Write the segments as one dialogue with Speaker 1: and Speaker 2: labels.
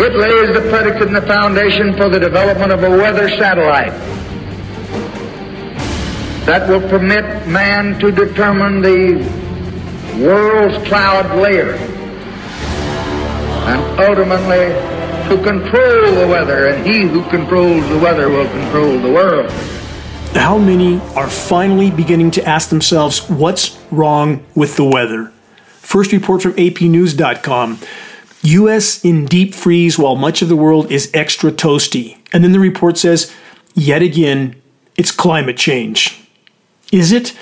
Speaker 1: It lays the predicate and the foundation for the development of a weather satellite that will permit man to determine the world's cloud layer and ultimately to control the weather, and he who controls the weather will control the world.
Speaker 2: How many are finally beginning to ask themselves what's wrong with the weather? First report from APnews.com. US in deep freeze while much of the world is extra toasty. And then the report says, yet again, it's climate change. Is it?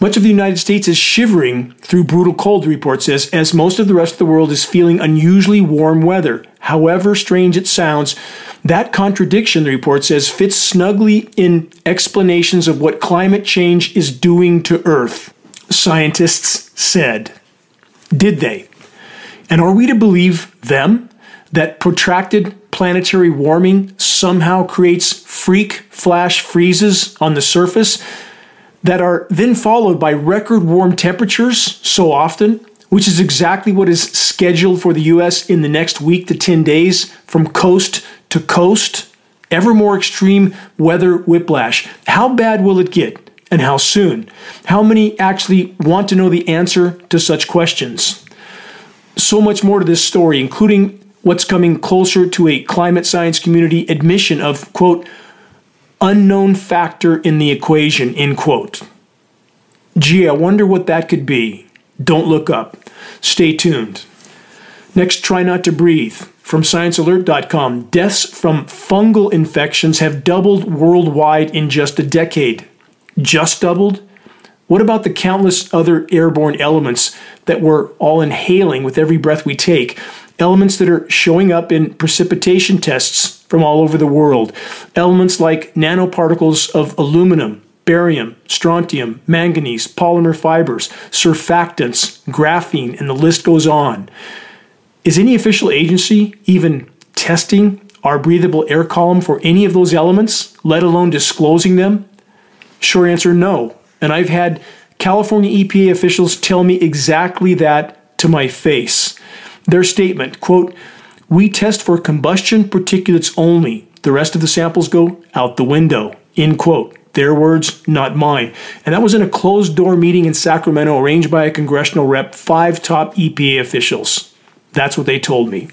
Speaker 2: Much of the United States is shivering through brutal cold, the report says, as most of the rest of the world is feeling unusually warm weather. However strange it sounds, that contradiction, the report says, fits snugly in explanations of what climate change is doing to Earth. Scientists said. Did they? And are we to believe them that protracted planetary warming somehow creates freak flash freezes on the surface that are then followed by record warm temperatures so often, which is exactly what is scheduled for the US in the next week to 10 days from coast to coast? Ever more extreme weather whiplash. How bad will it get? And how soon? How many actually want to know the answer to such questions? So much more to this story, including what's coming closer to a climate science community admission of, quote, unknown factor in the equation, end quote. Gee, I wonder what that could be. Don't look up. Stay tuned. Next, try not to breathe. From ScienceAlert.com, deaths from fungal infections have doubled worldwide in just a decade. Just doubled? What about the countless other airborne elements that we're all inhaling with every breath we take? Elements that are showing up in precipitation tests from all over the world. Elements like nanoparticles of aluminum, barium, strontium, manganese, polymer fibers, surfactants, graphene, and the list goes on. Is any official agency even testing our breathable air column for any of those elements, let alone disclosing them? Short answer no. And I've had California EPA officials tell me exactly that to my face. Their statement, quote, we test for combustion particulates only. The rest of the samples go out the window. End quote. Their words, not mine. And that was in a closed door meeting in Sacramento arranged by a congressional rep, five top EPA officials. That's what they told me.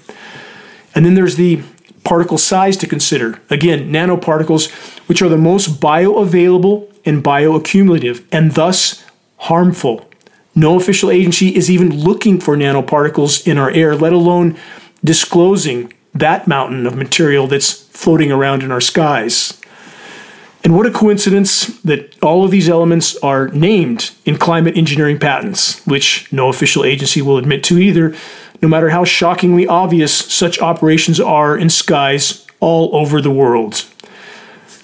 Speaker 2: And then there's the particle size to consider. Again, nanoparticles, which are the most bioavailable and bioaccumulative, and thus harmful. No official agency is even looking for nanoparticles in our air, let alone disclosing that mountain of material that's floating around in our skies. And what a coincidence that all of these elements are named in climate engineering patents, which no official agency will admit to either, no matter how shockingly obvious such operations are in skies all over the world.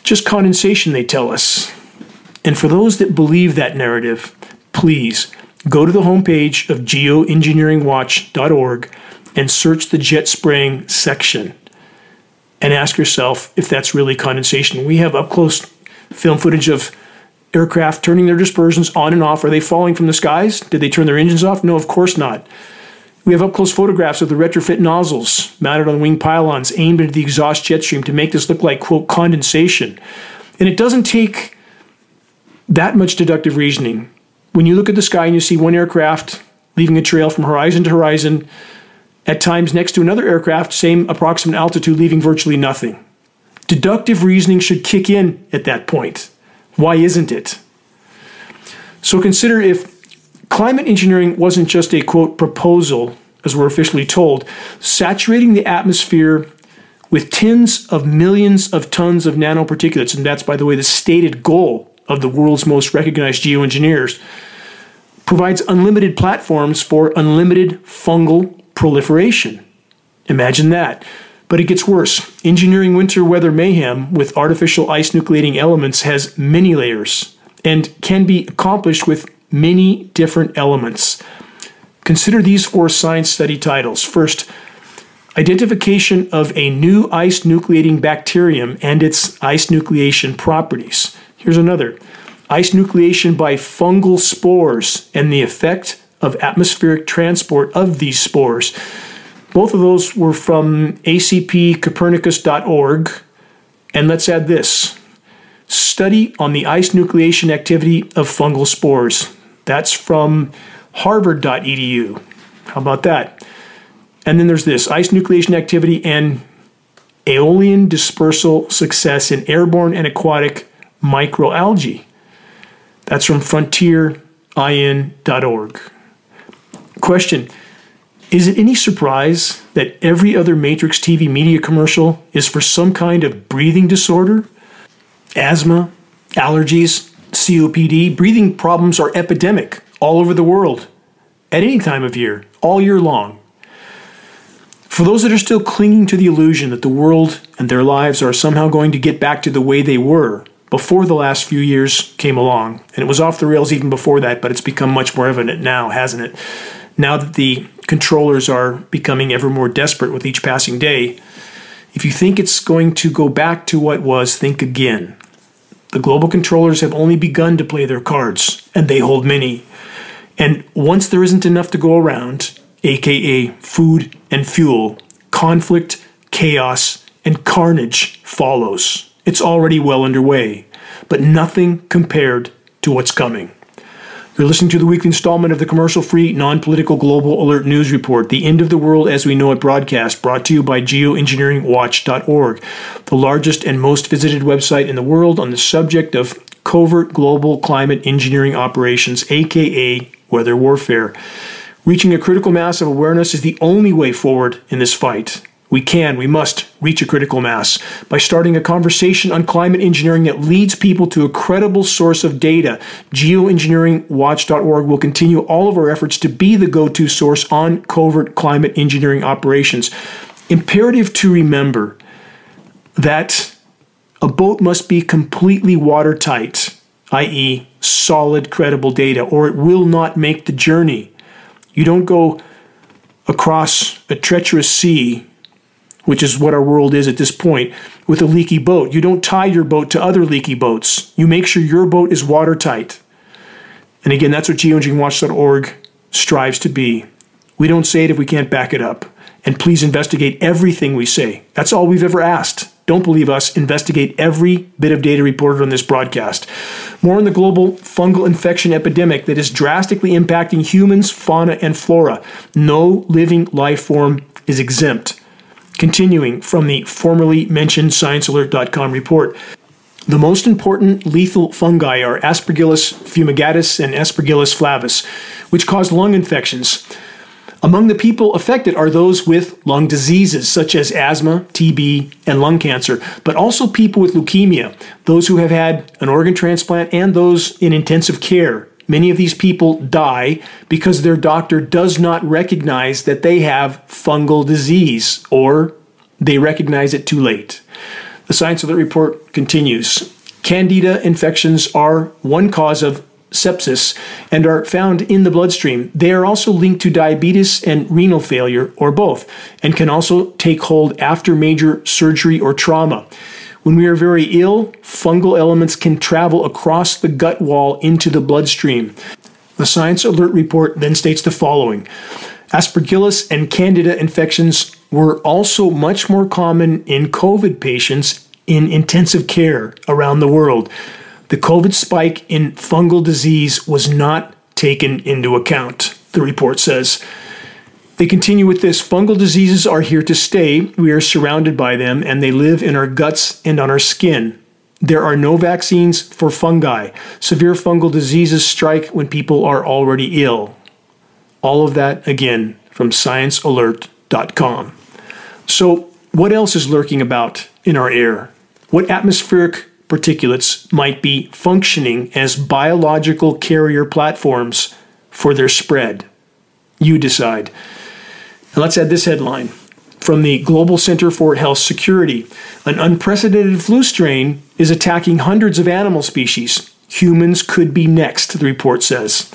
Speaker 2: Just condensation, they tell us. And for those that believe that narrative, please go to the homepage of geoengineeringwatch.org and search the jet spraying section and ask yourself if that's really condensation. We have up close film footage of aircraft turning their dispersions on and off. Are they falling from the skies? Did they turn their engines off? No, of course not. We have up close photographs of the retrofit nozzles mounted on wing pylons aimed into the exhaust jet stream to make this look like, quote, condensation. And it doesn't take that much deductive reasoning. When you look at the sky and you see one aircraft leaving a trail from horizon to horizon, at times next to another aircraft, same approximate altitude, leaving virtually nothing. Deductive reasoning should kick in at that point. Why isn't it? So consider if climate engineering wasn't just a quote proposal, as we're officially told, saturating the atmosphere with tens of millions of tons of nanoparticulates, and that's, by the way, the stated goal of the world's most recognized geoengineers, provides unlimited platforms for unlimited fungal proliferation. Imagine that. But it gets worse. Engineering winter weather mayhem with artificial ice nucleating elements has many layers and can be accomplished with many different elements. Consider these four science study titles. First, identification of a new ice nucleating bacterium and its ice nucleation properties. Here's another ice nucleation by fungal spores and the effect of atmospheric transport of these spores. Both of those were from acpcopernicus.org. And let's add this study on the ice nucleation activity of fungal spores. That's from harvard.edu. How about that? And then there's this ice nucleation activity and aeolian dispersal success in airborne and aquatic microalgae. That's from frontiersin.org. Question Is it any surprise that every other Matrix TV media commercial is for some kind of breathing disorder? Asthma, allergies, COPD, breathing problems are epidemic all over the world at any time of year, all year long. For those that are still clinging to the illusion that the world and their lives are somehow going to get back to the way they were before the last few years came along, and it was off the rails even before that, but it's become much more evident now, hasn't it? Now that the controllers are becoming ever more desperate with each passing day, if you think it's going to go back to what was, think again. The global controllers have only begun to play their cards, and they hold many. And once there isn't enough to go around, aka food and fuel, conflict, chaos, and carnage follows. It's already well underway, but nothing compared to what's coming. You're listening to the weekly installment of the commercial free, non political global alert news report, The End of the World as We Know It broadcast, brought to you by geoengineeringwatch.org, the largest and most visited website in the world on the subject of covert global climate engineering operations, aka weather warfare. Reaching a critical mass of awareness is the only way forward in this fight. We can, we must reach a critical mass by starting a conversation on climate engineering that leads people to a credible source of data. Geoengineeringwatch.org will continue all of our efforts to be the go to source on covert climate engineering operations. Imperative to remember that a boat must be completely watertight, i.e., solid, credible data, or it will not make the journey. You don't go across a treacherous sea, which is what our world is at this point, with a leaky boat. You don't tie your boat to other leaky boats. You make sure your boat is watertight. And again, that's what geoengineeringwatch.org strives to be. We don't say it if we can't back it up. And please investigate everything we say. That's all we've ever asked. Don't believe us, investigate every bit of data reported on this broadcast. More on the global fungal infection epidemic that is drastically impacting humans, fauna, and flora. No living life form is exempt. Continuing from the formerly mentioned ScienceAlert.com report. The most important lethal fungi are Aspergillus fumigatus and Aspergillus flavus, which cause lung infections. Among the people affected are those with lung diseases such as asthma, TB, and lung cancer, but also people with leukemia, those who have had an organ transplant, and those in intensive care. Many of these people die because their doctor does not recognize that they have fungal disease or they recognize it too late. The Science Alert report continues. Candida infections are one cause of sepsis and are found in the bloodstream. They are also linked to diabetes and renal failure, or both, and can also take hold after major surgery or trauma. When we are very ill, fungal elements can travel across the gut wall into the bloodstream. The Science Alert report then states the following Aspergillus and Candida infections were also much more common in COVID patients in intensive care around the world the COVID spike in fungal disease was not taken into account, the report says. They continue with this fungal diseases are here to stay. We are surrounded by them, and they live in our guts and on our skin. There are no vaccines for fungi. Severe fungal diseases strike when people are already ill. All of that, again, from sciencealert.com. So, what else is lurking about in our air? What atmospheric particulates might be functioning as biological carrier platforms for their spread. You decide. And let's add this headline from the Global Center for Health Security An unprecedented flu strain is attacking hundreds of animal species. Humans could be next, the report says.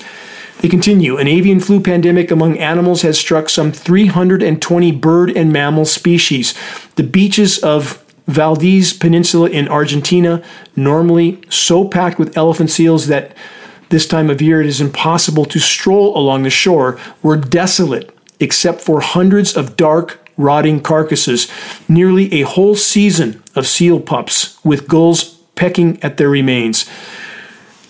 Speaker 2: They continue An avian flu pandemic among animals has struck some 320 bird and mammal species. The beaches of Valdés Peninsula in Argentina, normally so packed with elephant seals that this time of year it is impossible to stroll along the shore, were desolate except for hundreds of dark, rotting carcasses, nearly a whole season of seal pups with gulls pecking at their remains.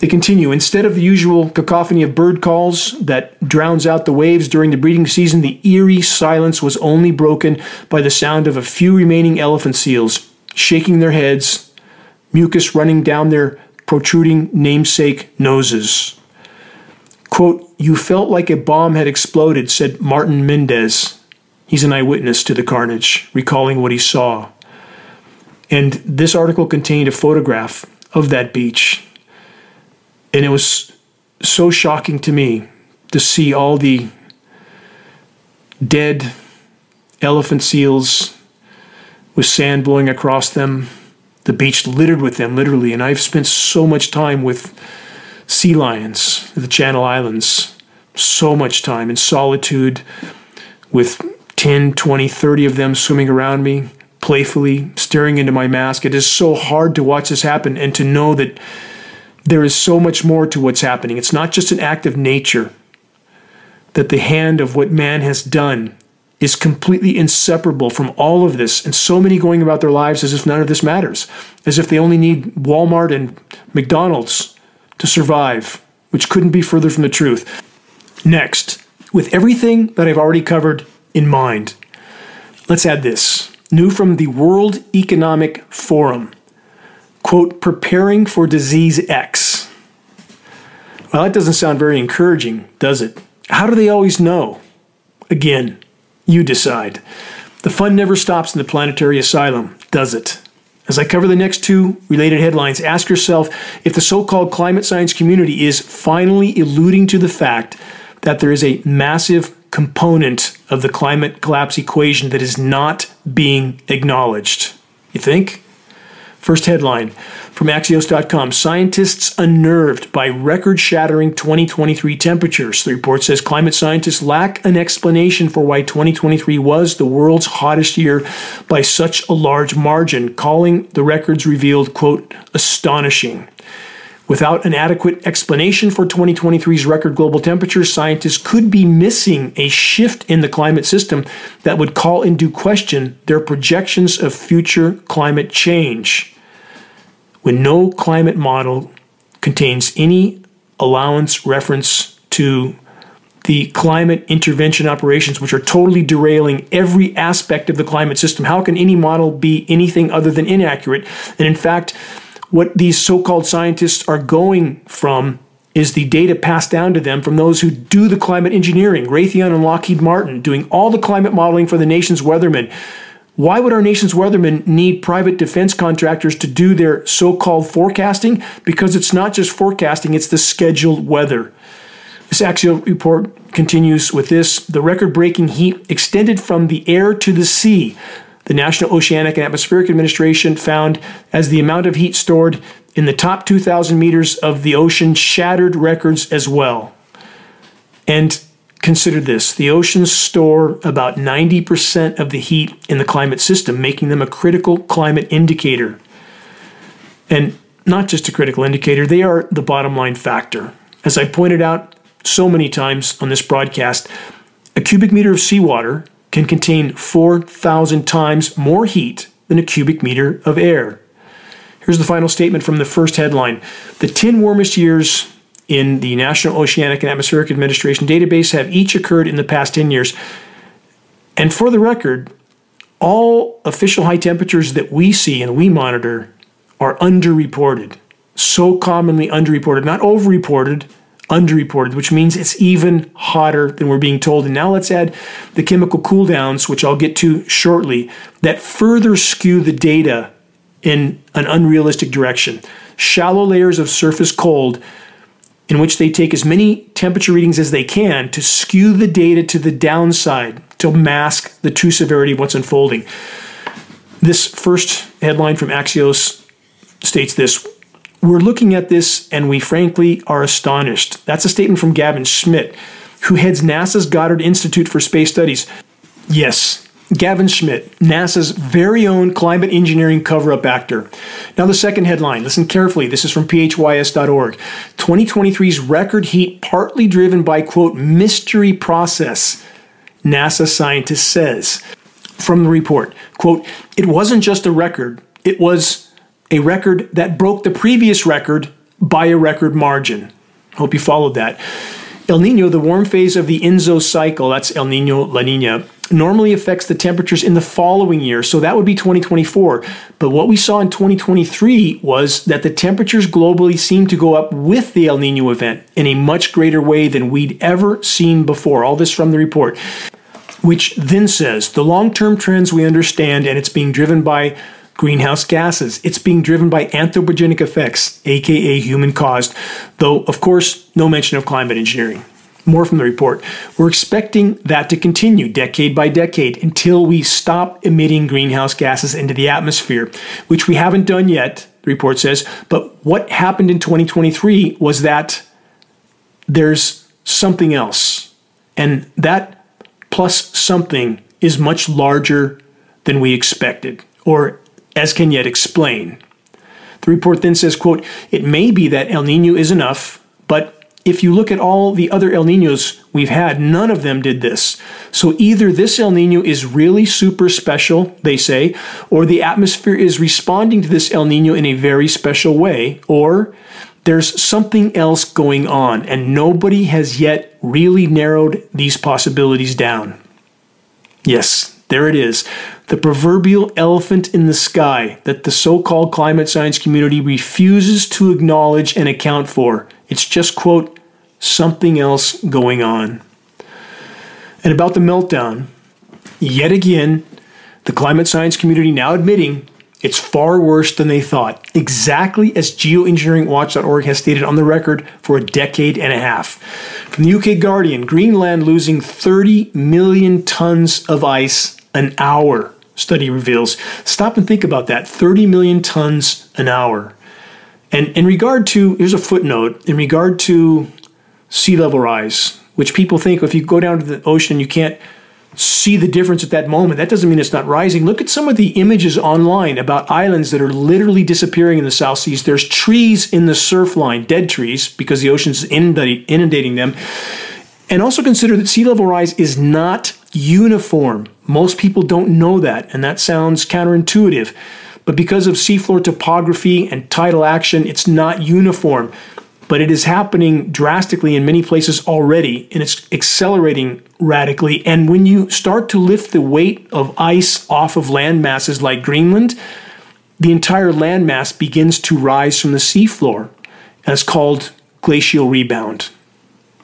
Speaker 2: They continue. Instead of the usual cacophony of bird calls that drowns out the waves during the breeding season, the eerie silence was only broken by the sound of a few remaining elephant seals shaking their heads, mucus running down their protruding namesake noses. Quote, You felt like a bomb had exploded, said Martin Mendez. He's an eyewitness to the carnage, recalling what he saw. And this article contained a photograph of that beach. And it was so shocking to me to see all the dead elephant seals with sand blowing across them, the beach littered with them, literally. And I've spent so much time with sea lions, the Channel Islands, so much time in solitude with 10, 20, 30 of them swimming around me, playfully staring into my mask. It is so hard to watch this happen and to know that there is so much more to what's happening. It's not just an act of nature, that the hand of what man has done is completely inseparable from all of this, and so many going about their lives as if none of this matters, as if they only need Walmart and McDonald's to survive, which couldn't be further from the truth. Next, with everything that I've already covered in mind, let's add this new from the World Economic Forum quote, preparing for disease X. Well, that doesn't sound very encouraging, does it? How do they always know? Again, you decide. The fun never stops in the planetary asylum, does it? As I cover the next two related headlines, ask yourself if the so called climate science community is finally alluding to the fact that there is a massive component of the climate collapse equation that is not being acknowledged. You think? First headline from Axios.com Scientists unnerved by record shattering 2023 temperatures. The report says climate scientists lack an explanation for why 2023 was the world's hottest year by such a large margin, calling the records revealed, quote, astonishing. Without an adequate explanation for 2023's record global temperatures, scientists could be missing a shift in the climate system that would call into question their projections of future climate change. When no climate model contains any allowance reference to the climate intervention operations, which are totally derailing every aspect of the climate system, how can any model be anything other than inaccurate? And in fact, what these so called scientists are going from is the data passed down to them from those who do the climate engineering, Raytheon and Lockheed Martin, doing all the climate modeling for the nation's weathermen. Why would our nation's weathermen need private defense contractors to do their so called forecasting? Because it's not just forecasting, it's the scheduled weather. This Axios report continues with this the record breaking heat extended from the air to the sea the National Oceanic and Atmospheric Administration found as the amount of heat stored in the top 2,000 meters of the ocean shattered records as well. And consider this the oceans store about 90% of the heat in the climate system, making them a critical climate indicator. And not just a critical indicator, they are the bottom line factor. As I pointed out so many times on this broadcast, a cubic meter of seawater can contain 4,000 times more heat than a cubic meter of air. Here's the final statement from the first headline The 10 warmest years in the National Oceanic and Atmospheric Administration database have each occurred in the past 10 years. And for the record, all official high temperatures that we see and we monitor are underreported. So commonly underreported, not overreported, underreported, which means it's even hotter than we're being told. And now let's add the chemical cooldowns, which I'll get to shortly, that further skew the data in an unrealistic direction. Shallow layers of surface cold in which they take as many temperature readings as they can to skew the data to the downside to mask the true severity of what's unfolding. This first headline from Axios states this we're looking at this and we frankly are astonished. That's a statement from Gavin Schmidt, who heads NASA's Goddard Institute for Space Studies. Yes, Gavin Schmidt, NASA's very own climate engineering cover up actor. Now, the second headline, listen carefully. This is from phys.org. 2023's record heat partly driven by, quote, mystery process. NASA scientist says from the report. Quote, it wasn't just a record, it was a record that broke the previous record by a record margin. Hope you followed that. El Nino, the warm phase of the ENSO cycle, that's El Nino, La Nina, normally affects the temperatures in the following year. So that would be 2024. But what we saw in 2023 was that the temperatures globally seemed to go up with the El Nino event in a much greater way than we'd ever seen before. All this from the report which then says the long term trends we understand, and it's being driven by greenhouse gases. It's being driven by anthropogenic effects, aka human caused, though, of course, no mention of climate engineering. More from the report. We're expecting that to continue decade by decade until we stop emitting greenhouse gases into the atmosphere, which we haven't done yet, the report says. But what happened in 2023 was that there's something else. And that plus something is much larger than we expected, or as can yet explain. The report then says, quote, it may be that El Nino is enough, but if you look at all the other El Ninos we've had, none of them did this. So either this El Nino is really super special, they say, or the atmosphere is responding to this El Nino in a very special way, or there's something else going on, and nobody has yet really narrowed these possibilities down. Yes, there it is. The proverbial elephant in the sky that the so called climate science community refuses to acknowledge and account for. It's just, quote, something else going on. And about the meltdown, yet again, the climate science community now admitting it's far worse than they thought, exactly as geoengineeringwatch.org has stated on the record for a decade and a half. From the UK Guardian, Greenland losing 30 million tons of ice an hour, study reveals. Stop and think about that 30 million tons an hour. And in regard to, here's a footnote, in regard to sea level rise, which people think if you go down to the ocean, you can't see the difference at that moment. That doesn't mean it's not rising. Look at some of the images online about islands that are literally disappearing in the South Seas. There's trees in the surf line, dead trees, because the ocean's inundating them. And also consider that sea level rise is not uniform. Most people don't know that, and that sounds counterintuitive. But because of seafloor topography and tidal action, it's not uniform but it is happening drastically in many places already, and it's accelerating radically. And when you start to lift the weight of ice off of land masses like Greenland, the entire landmass begins to rise from the seafloor. It's called glacial rebound.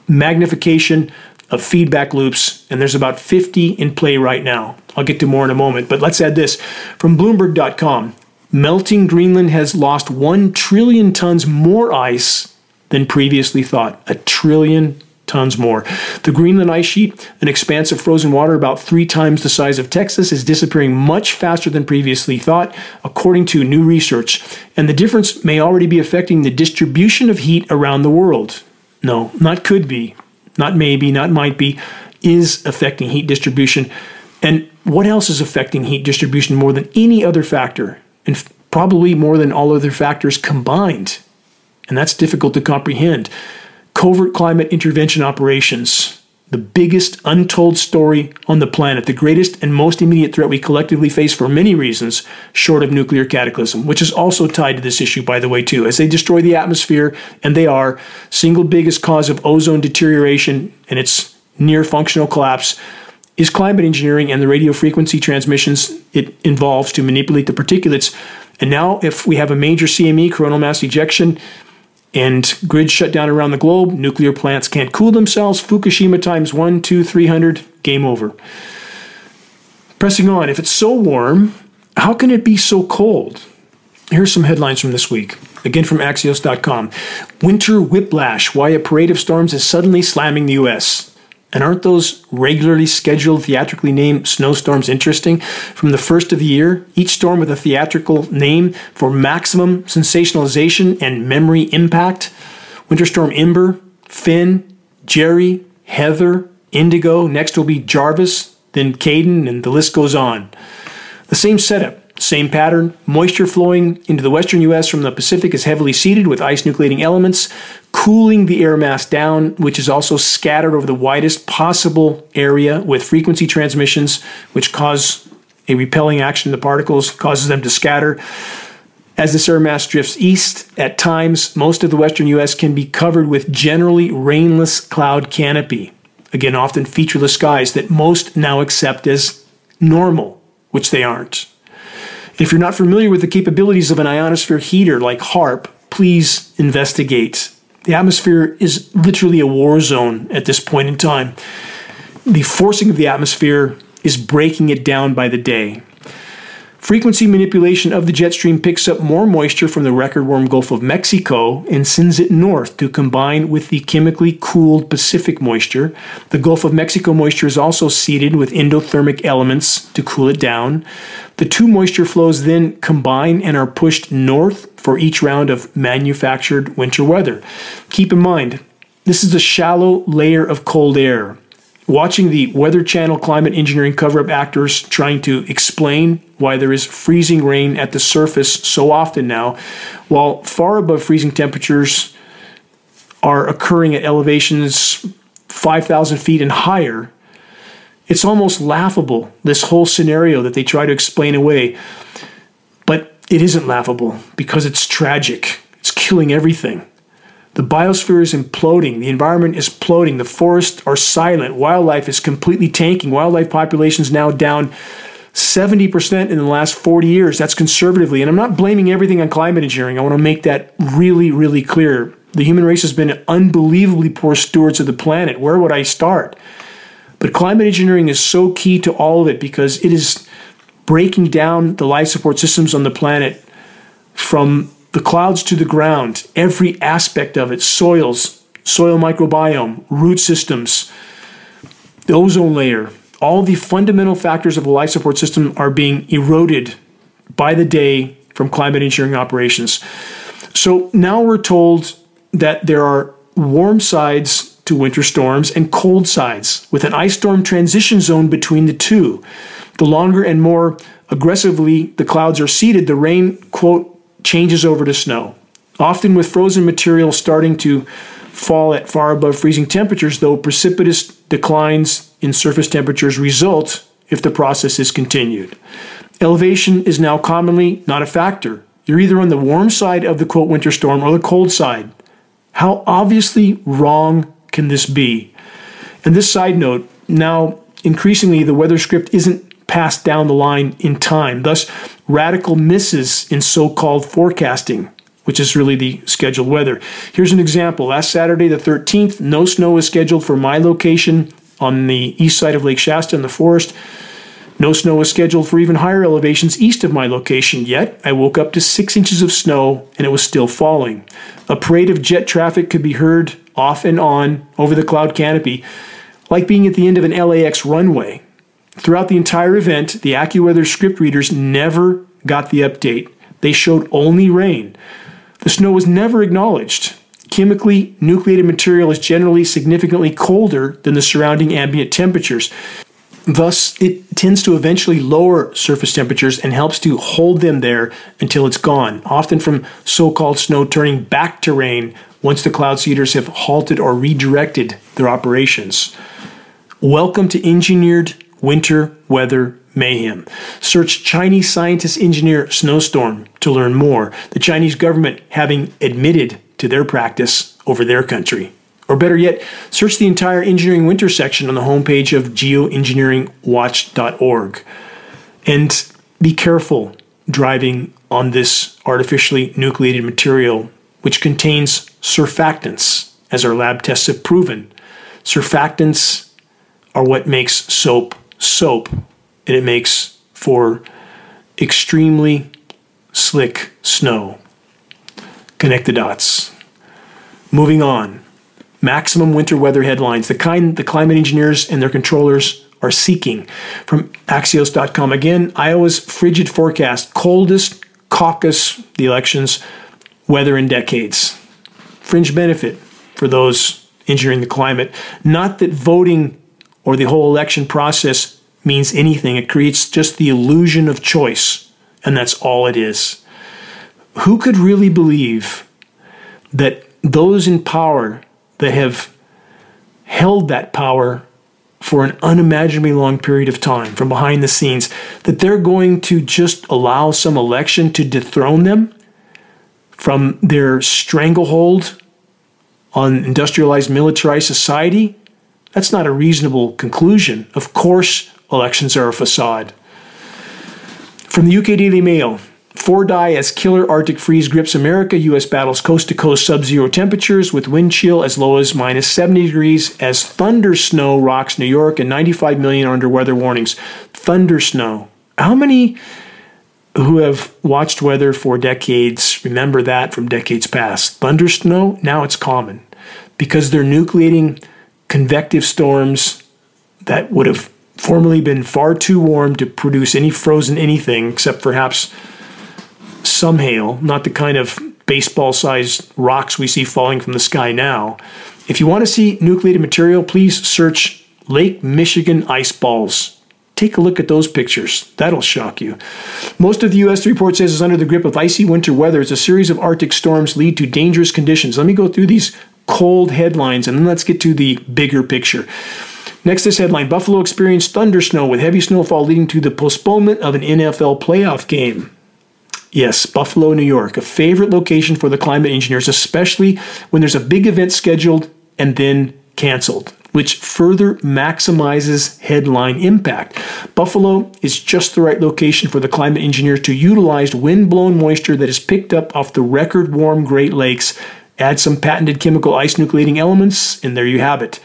Speaker 2: Magnification of feedback loops, and there's about 50 in play right now. I'll get to more in a moment, but let's add this. From Bloomberg.com, melting Greenland has lost 1 trillion tons more ice than previously thought. A trillion tons more. The Greenland ice sheet, an expanse of frozen water about three times the size of Texas, is disappearing much faster than previously thought, according to new research. And the difference may already be affecting the distribution of heat around the world. No, not could be, not maybe, not might be, is affecting heat distribution. And what else is affecting heat distribution more than any other factor? And probably more than all other factors combined and that's difficult to comprehend. Covert climate intervention operations, the biggest untold story on the planet, the greatest and most immediate threat we collectively face for many reasons, short of nuclear cataclysm, which is also tied to this issue, by the way, too. As they destroy the atmosphere, and they are, single biggest cause of ozone deterioration and its near functional collapse is climate engineering and the radio frequency transmissions it involves to manipulate the particulates. And now, if we have a major CME, coronal mass ejection, and grids shut down around the globe. Nuclear plants can't cool themselves. Fukushima times one, two, three hundred. Game over. Pressing on. If it's so warm, how can it be so cold? Here's some headlines from this week. Again from Axios.com. Winter whiplash. Why a parade of storms is suddenly slamming the U.S. And aren't those regularly scheduled, theatrically named snowstorms interesting? From the first of the year, each storm with a theatrical name for maximum sensationalization and memory impact. Winter Storm Ember, Finn, Gerri, Heather, Indigo. Next will be Jarvis, then Caden, and the list goes on. The same setup, same pattern. Moisture flowing into the western U.S. from the Pacific is heavily seeded with ice nucleating elements cooling the air mass down, which is also scattered over the widest possible area with frequency transmissions, which cause a repelling action to the particles, causes them to scatter. As this air mass drifts east, at times, most of the western U.S. can be covered with generally rainless cloud canopy. Again, often featureless skies that most now accept as normal, which they aren't. If you're not familiar with the capabilities of an ionosphere heater like HAARP, please investigate. The atmosphere is literally a war zone at this point in time. The forcing of the atmosphere is breaking it down by the day. Frequency manipulation of the jet stream picks up more moisture from the record warm Gulf of Mexico and sends it north to combine with the chemically cooled Pacific moisture. The Gulf of Mexico moisture is also seeded with endothermic elements to cool it down. The two moisture flows then combine and are pushed north for each round of manufactured winter weather. Keep in mind, this is a shallow layer of cold air watching the Weather Channel climate engineering cover up actors trying to explain why there is freezing rain at the surface so often now, while far above freezing temperatures are occurring at elevations 5,000 feet and higher. It's almost laughable, this whole scenario that they try to explain away. But it isn't laughable because it's tragic. It's killing everything. The biosphere is imploding. The environment is ploding. The forests are silent. Wildlife is completely tanking. Wildlife populations now down 70% in the last 40 years. That's conservatively. And I'm not blaming everything on climate engineering. I want to make that really, really clear. The human race has been unbelievably poor stewards of the planet. Where would I start? But climate engineering is so key to all of it because it is breaking down the life support systems on the planet from the clouds to the ground, every aspect of it soils, soil microbiome, root systems, the ozone layer, all the fundamental factors of a life support system are being eroded by the day from climate engineering operations. So now we're told that there are warm sides to winter storms and cold sides, with an ice storm transition zone between the two. The longer and more aggressively the clouds are seeded, the rain, quote, changes over to snow. Often with frozen material starting to fall at far above freezing temperatures, though precipitous declines in surface temperatures result if the process is continued. Elevation is now commonly not a factor. You're either on the warm side of the quote winter storm or the cold side. How obviously wrong can this be? And this side note, now increasingly the weather script isn't passed down the line in time. Thus, radical misses in so called forecasting, which is really the scheduled weather. Here's an example. Last Saturday, the 13th, no snow is scheduled for my location on the east side of Lake Shasta in the forest. No snow was scheduled for even higher elevations east of my location, yet I woke up to six inches of snow and it was still falling. A parade of jet traffic could be heard off and on over the cloud canopy, like being at the end of an LAX runway. Throughout the entire event, the AccuWeather script readers never got the update. They showed only rain. The snow was never acknowledged. Chemically nucleated material is generally significantly colder than the surrounding ambient temperatures. Thus, it tends to eventually lower surface temperatures and helps to hold them there until it's gone, often from so called snow turning back to rain once the cloud seeders have halted or redirected their operations. Welcome to engineered winter weather mayhem. Search Chinese scientist engineer snowstorm to learn more, the Chinese government having admitted to their practice over their country. Or better yet, search the entire engineering winter section on the homepage of geoengineeringwatch.org. And be careful driving on this artificially nucleated material, which contains surfactants, as our lab tests have proven. Surfactants are what makes soap soap and it makes for extremely slick snow. Connect the dots. Moving on. Maximum winter weather headlines, the kind the climate engineers and their controllers are seeking. From Axios.com again, Iowa's frigid forecast, coldest caucus, the elections, weather in decades. Fringe benefit for those engineering the climate. Not that voting or the whole election process means anything. It creates just the illusion of choice, and that's all it is. Who could really believe that those in power that have held that power for an unimaginably long period of time from behind the scenes, that they're going to just allow some election to dethrone them from their stranglehold on industrialized militarized society? That's not a reasonable conclusion. Of course, elections are a facade. From the UK Daily Mail, Four die as killer Arctic freeze grips America. U.S. battles coast to coast sub zero temperatures with wind chill as low as minus 70 degrees as thunder snow rocks New York and 95 million are under weather warnings. Thunder snow. How many who have watched weather for decades remember that from decades past? Thunder snow, now it's common because they're nucleating convective storms that would have formerly been far too warm to produce any frozen anything except perhaps some hail, not the kind of baseball sized rocks we see falling from the sky now. If you want to see nucleated material, please search Lake Michigan ice balls. Take a look at those pictures. That'll shock you. Most of the U.S. report says is under the grip of icy winter weather as a series of Arctic storms lead to dangerous conditions. Let me go through these cold headlines and then let's get to the bigger picture. Next, this headline Buffalo experienced thunder snow with heavy snowfall leading to the postponement of an NFL playoff game. Yes, Buffalo, New York, a favorite location for the climate engineers, especially when there's a big event scheduled and then canceled, which further maximizes headline impact. Buffalo is just the right location for the climate engineers to utilize wind-blown moisture that is picked up off the record warm Great Lakes, add some patented chemical ice nucleating elements, and there you have it.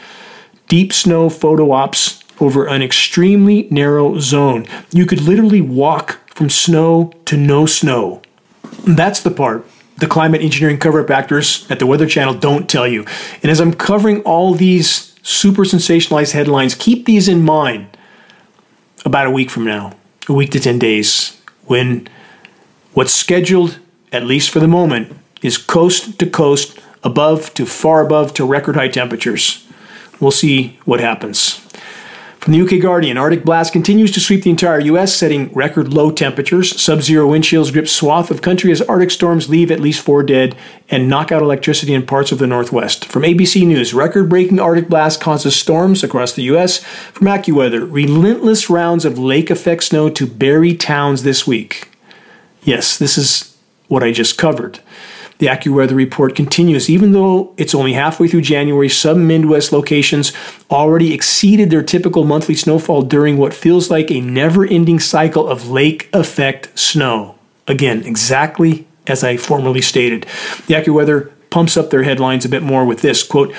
Speaker 2: Deep snow photo ops over an extremely narrow zone. You could literally walk from snow to no snow. That's the part the climate engineering cover up actors at the Weather Channel don't tell you. And as I'm covering all these super sensationalized headlines, keep these in mind about a week from now, a week to 10 days, when what's scheduled, at least for the moment, is coast to coast, above to far above to record high temperatures. We'll see what happens. From the UK Guardian, Arctic blast continues to sweep the entire U.S., setting record low temperatures. Sub zero wind chills grip swath of country as Arctic storms leave at least four dead and knock out electricity in parts of the Northwest. From ABC News, record breaking Arctic blast causes storms across the U.S. From AccuWeather, relentless rounds of lake effect snow to bury towns this week. Yes, this is what I just covered. The AccuWeather report continues. Even though it's only halfway through January, some Midwest locations already exceeded their typical monthly snowfall during what feels like a never ending cycle of lake effect snow. Again, exactly as I formerly stated. The AccuWeather pumps up their headlines a bit more with this quote,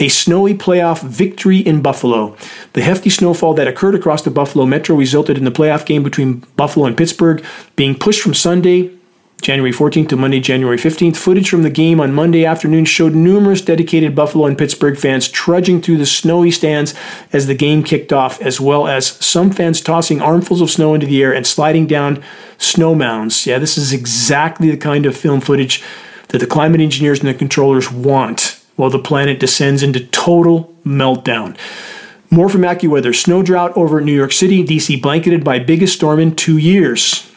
Speaker 2: a snowy playoff victory in Buffalo. The hefty snowfall that occurred across the Buffalo Metro resulted in the playoff game between Buffalo and Pittsburgh being pushed from Sunday January 14th to Monday, January 15th. Footage from the game on Monday afternoon showed numerous dedicated Buffalo and Pittsburgh fans trudging through the snowy stands as the game kicked off, as well as some fans tossing armfuls of snow into the air and sliding down snow mounds. Yeah, this is exactly the kind of film footage that the climate engineers and the controllers want while the planet descends into total meltdown. More from AccuWeather. Snow drought over New York City, DC blanketed by biggest storm in two years.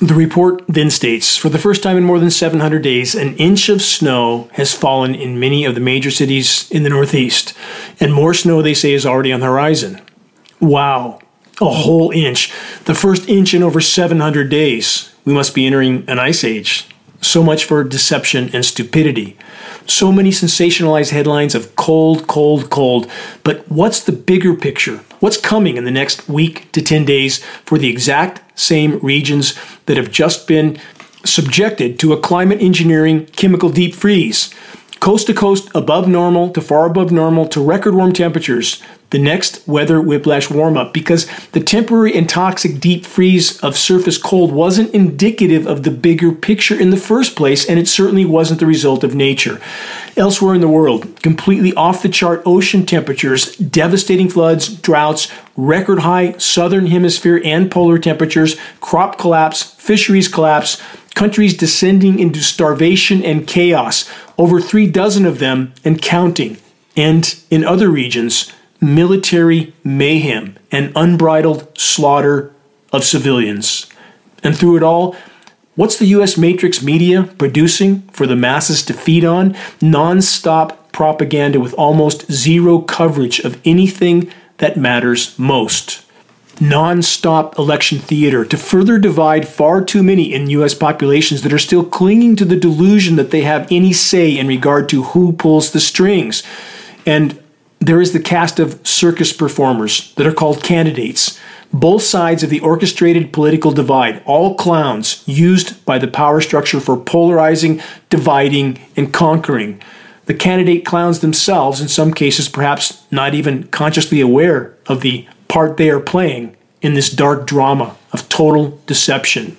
Speaker 2: The report then states For the first time in more than 700 days, an inch of snow has fallen in many of the major cities in the Northeast, and more snow, they say, is already on the horizon. Wow, a whole inch. The first inch in over 700 days. We must be entering an ice age. So much for deception and stupidity. So many sensationalized headlines of cold, cold, cold. But what's the bigger picture? What's coming in the next week to 10 days for the exact same regions that have just been subjected to a climate engineering chemical deep freeze? Coast to coast, above normal to far above normal to record warm temperatures the next weather whiplash warm up because the temporary and toxic deep freeze of surface cold wasn't indicative of the bigger picture in the first place, and it certainly wasn't the result of nature. Elsewhere in the world, completely off the chart ocean temperatures, devastating floods, droughts, record high southern hemisphere and polar temperatures, crop collapse, fisheries collapse, countries descending into starvation and chaos, over three dozen of them and counting. And in other regions, military mayhem and unbridled slaughter of civilians. And through it all, What's the US matrix media producing for the masses to feed on? Non stop propaganda with almost zero coverage of anything that matters most. Non stop election theater to further divide far too many in US populations that are still clinging to the delusion that they have any say in regard to who pulls the strings. And there is the cast of circus performers that are called candidates both sides of the orchestrated political divide, all clowns used by the power structure for polarizing, dividing, and conquering. The candidate clowns themselves, in some cases, perhaps not even consciously aware of the part they are playing in this dark drama of total deception.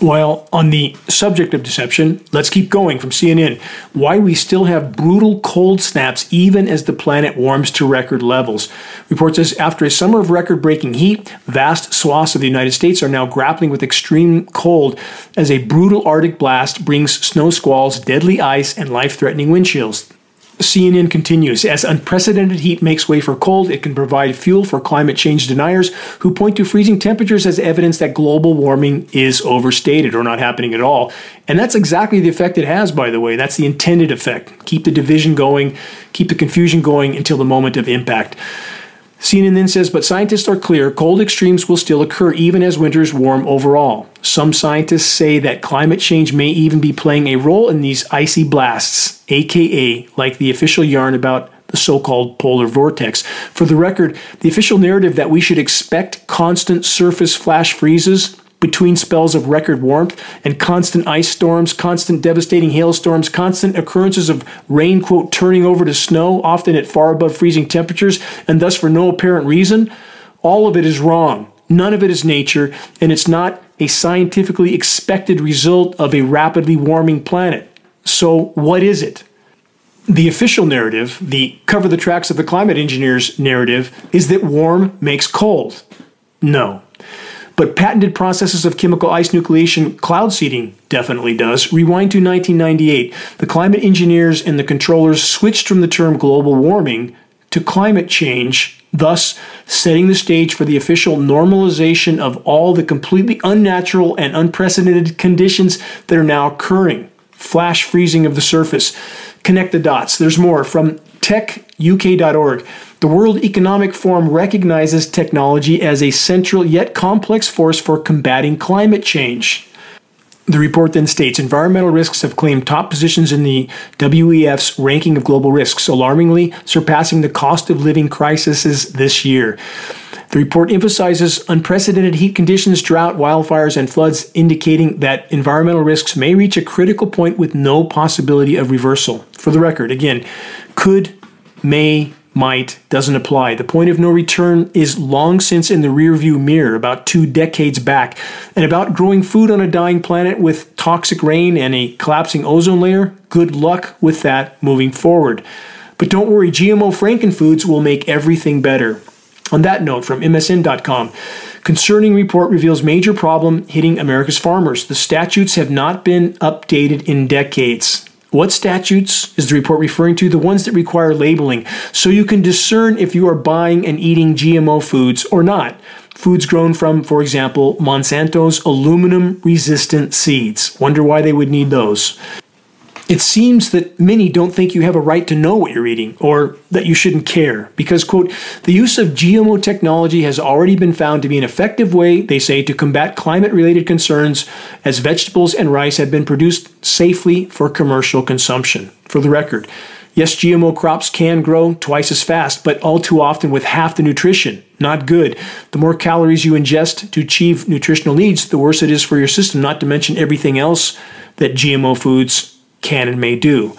Speaker 2: While on the subject of deception, let's keep going from CNN. Why we still have brutal cold snaps even as the planet warms to record levels. Reports says after a summer of record breaking heat, vast swaths of the United States are now grappling with extreme cold as a brutal Arctic blast brings snow squalls, deadly ice, and life threatening wind chills. CNN continues As unprecedented heat makes way for cold, it can provide fuel for climate change deniers who point to freezing temperatures as evidence that global warming is overstated or not happening at all. And that's exactly the effect it has, by the way. That's the intended effect. Keep the division going, keep the confusion going until the moment of impact. CNN then says, but scientists are clear cold extremes will still occur even as winters warm overall. Some scientists say that climate change may even be playing a role in these icy blasts, aka like the official yarn about the so called polar vortex. For the record, the official narrative that we should expect constant surface flash freezes between spells of record warmth and constant ice storms, constant devastating hailstorms, constant occurrences of rain, quote, turning over to snow, often at far above freezing temperatures, and thus for no apparent reason, all of it is wrong. None of it is nature, and it's not a scientifically expected result of a rapidly warming planet. So, what is it? The official narrative, the cover the tracks of the climate engineers narrative, is that warm makes cold. No, but patented processes of chemical ice nucleation cloud seeding definitely does. Rewind to 1998. The climate engineers and the controllers switched from the term global warming to climate change, thus setting the stage for the official normalization of all the completely unnatural and unprecedented conditions that are now occurring. Flash freezing of the surface. Connect the dots. There's more from techuk.org. The World Economic Forum recognizes technology as a central yet complex force for combating climate change. The report then states environmental risks have claimed top positions in the WEF's ranking of global risks, alarmingly surpassing the cost of living crises this year. The report emphasizes unprecedented heat conditions, drought, wildfires, and floods, indicating that environmental risks may reach a critical point with no possibility of reversal. For the record, again, could, may, might doesn't apply. The point of no return is long since in the rearview mirror, about two decades back. And about growing food on a dying planet with toxic rain and a collapsing ozone layer, good luck with that moving forward. But don't worry, GMO Frankenfoods will make everything better. On that note, from MSN.com, concerning report reveals major problem hitting America's farmers. The statutes have not been updated in decades. What statutes is the report referring to? The ones that require labeling, so you can discern if you are buying and eating GMO foods or not. Foods grown from, for example, Monsanto's aluminum resistant seeds. Wonder why they would need those. It seems that many don't think you have a right to know what you're eating or that you shouldn't care because, quote, the use of GMO technology has already been found to be an effective way, they say, to combat climate related concerns as vegetables and rice have been produced safely for commercial consumption. For the record, yes, GMO crops can grow twice as fast, but all too often with half the nutrition. Not good. The more calories you ingest to achieve nutritional needs, the worse it is for your system, not to mention everything else that GMO foods can and may do.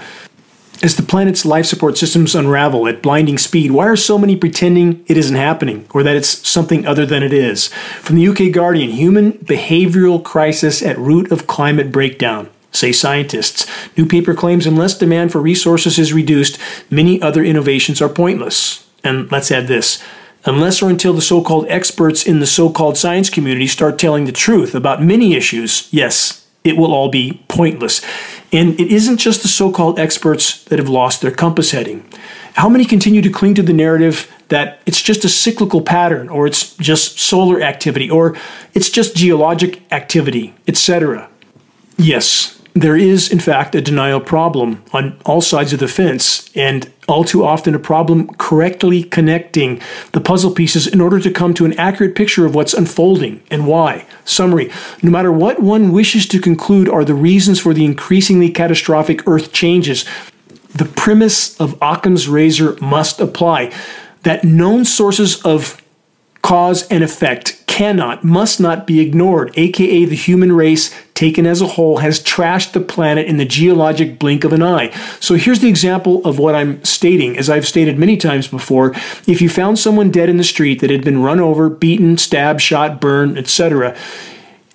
Speaker 2: As the planet's life support systems unravel at blinding speed, why are so many pretending it isn't happening or that it's something other than it is? From the UK Guardian, human behavioral crisis at root of climate breakdown. Say scientists. New paper claims unless demand for resources is reduced, many other innovations are pointless. And let's add this unless or until the so called experts in the so called science community start telling the truth about many issues, yes, it will all be pointless. And it isn't just the so called experts that have lost their compass heading. How many continue to cling to the narrative that it's just a cyclical pattern, or it's just solar activity, or it's just geologic activity, etc.? Yes, there is, in fact, a denial problem on all sides of the fence, and all too often a problem correctly connecting the puzzle pieces in order to come to an accurate picture of what's unfolding and why. Summary No matter what one wishes to conclude are the reasons for the increasingly catastrophic Earth changes, the premise of Occam's razor must apply that known sources of cause and effect cannot, must not be ignored, aka the human race taken as a whole has trashed the planet in the geologic blink of an eye. So here's the example of what I'm stating. As I've stated many times before, if you found someone dead in the street that had been run over, beaten, stabbed, shot, burned, etc.,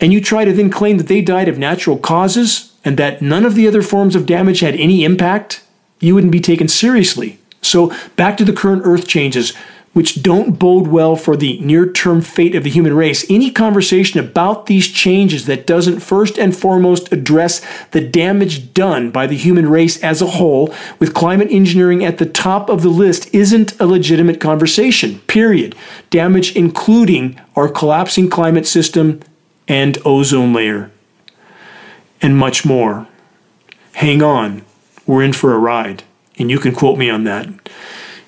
Speaker 2: and you try to then claim that they died of natural causes and that none of the other forms of damage had any impact, you wouldn't be taken seriously. So back to the current earth changes which don't bode well for the near term fate of the human race. Any conversation about these changes that doesn't first and foremost address the damage done by the human race as a whole, with climate engineering at the top of the list, isn't a legitimate conversation, period. Damage including our collapsing climate system and ozone layer, and much more. Hang on, we're in for a ride, and you can quote me on that.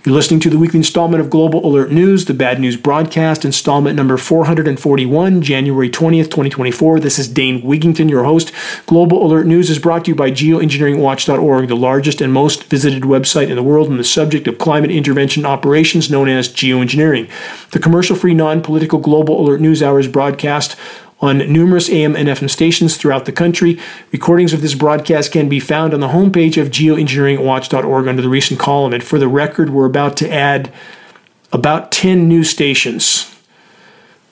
Speaker 2: You're listening to the weekly installment of Global Alert News, the Bad News Broadcast, installment number 441, January 20th, 2024. This is Dane Wigington, your host. Global Alert News is brought to you by geoengineeringwatch.org, the largest and most visited website in the world on the subject of climate intervention operations known as geoengineering. The commercial free, non political Global Alert News Hours broadcast on numerous AM and FM stations throughout the country. Recordings of this broadcast can be found on the homepage of geoengineeringwatch.org under the recent column. And for the record, we're about to add about 10 new stations.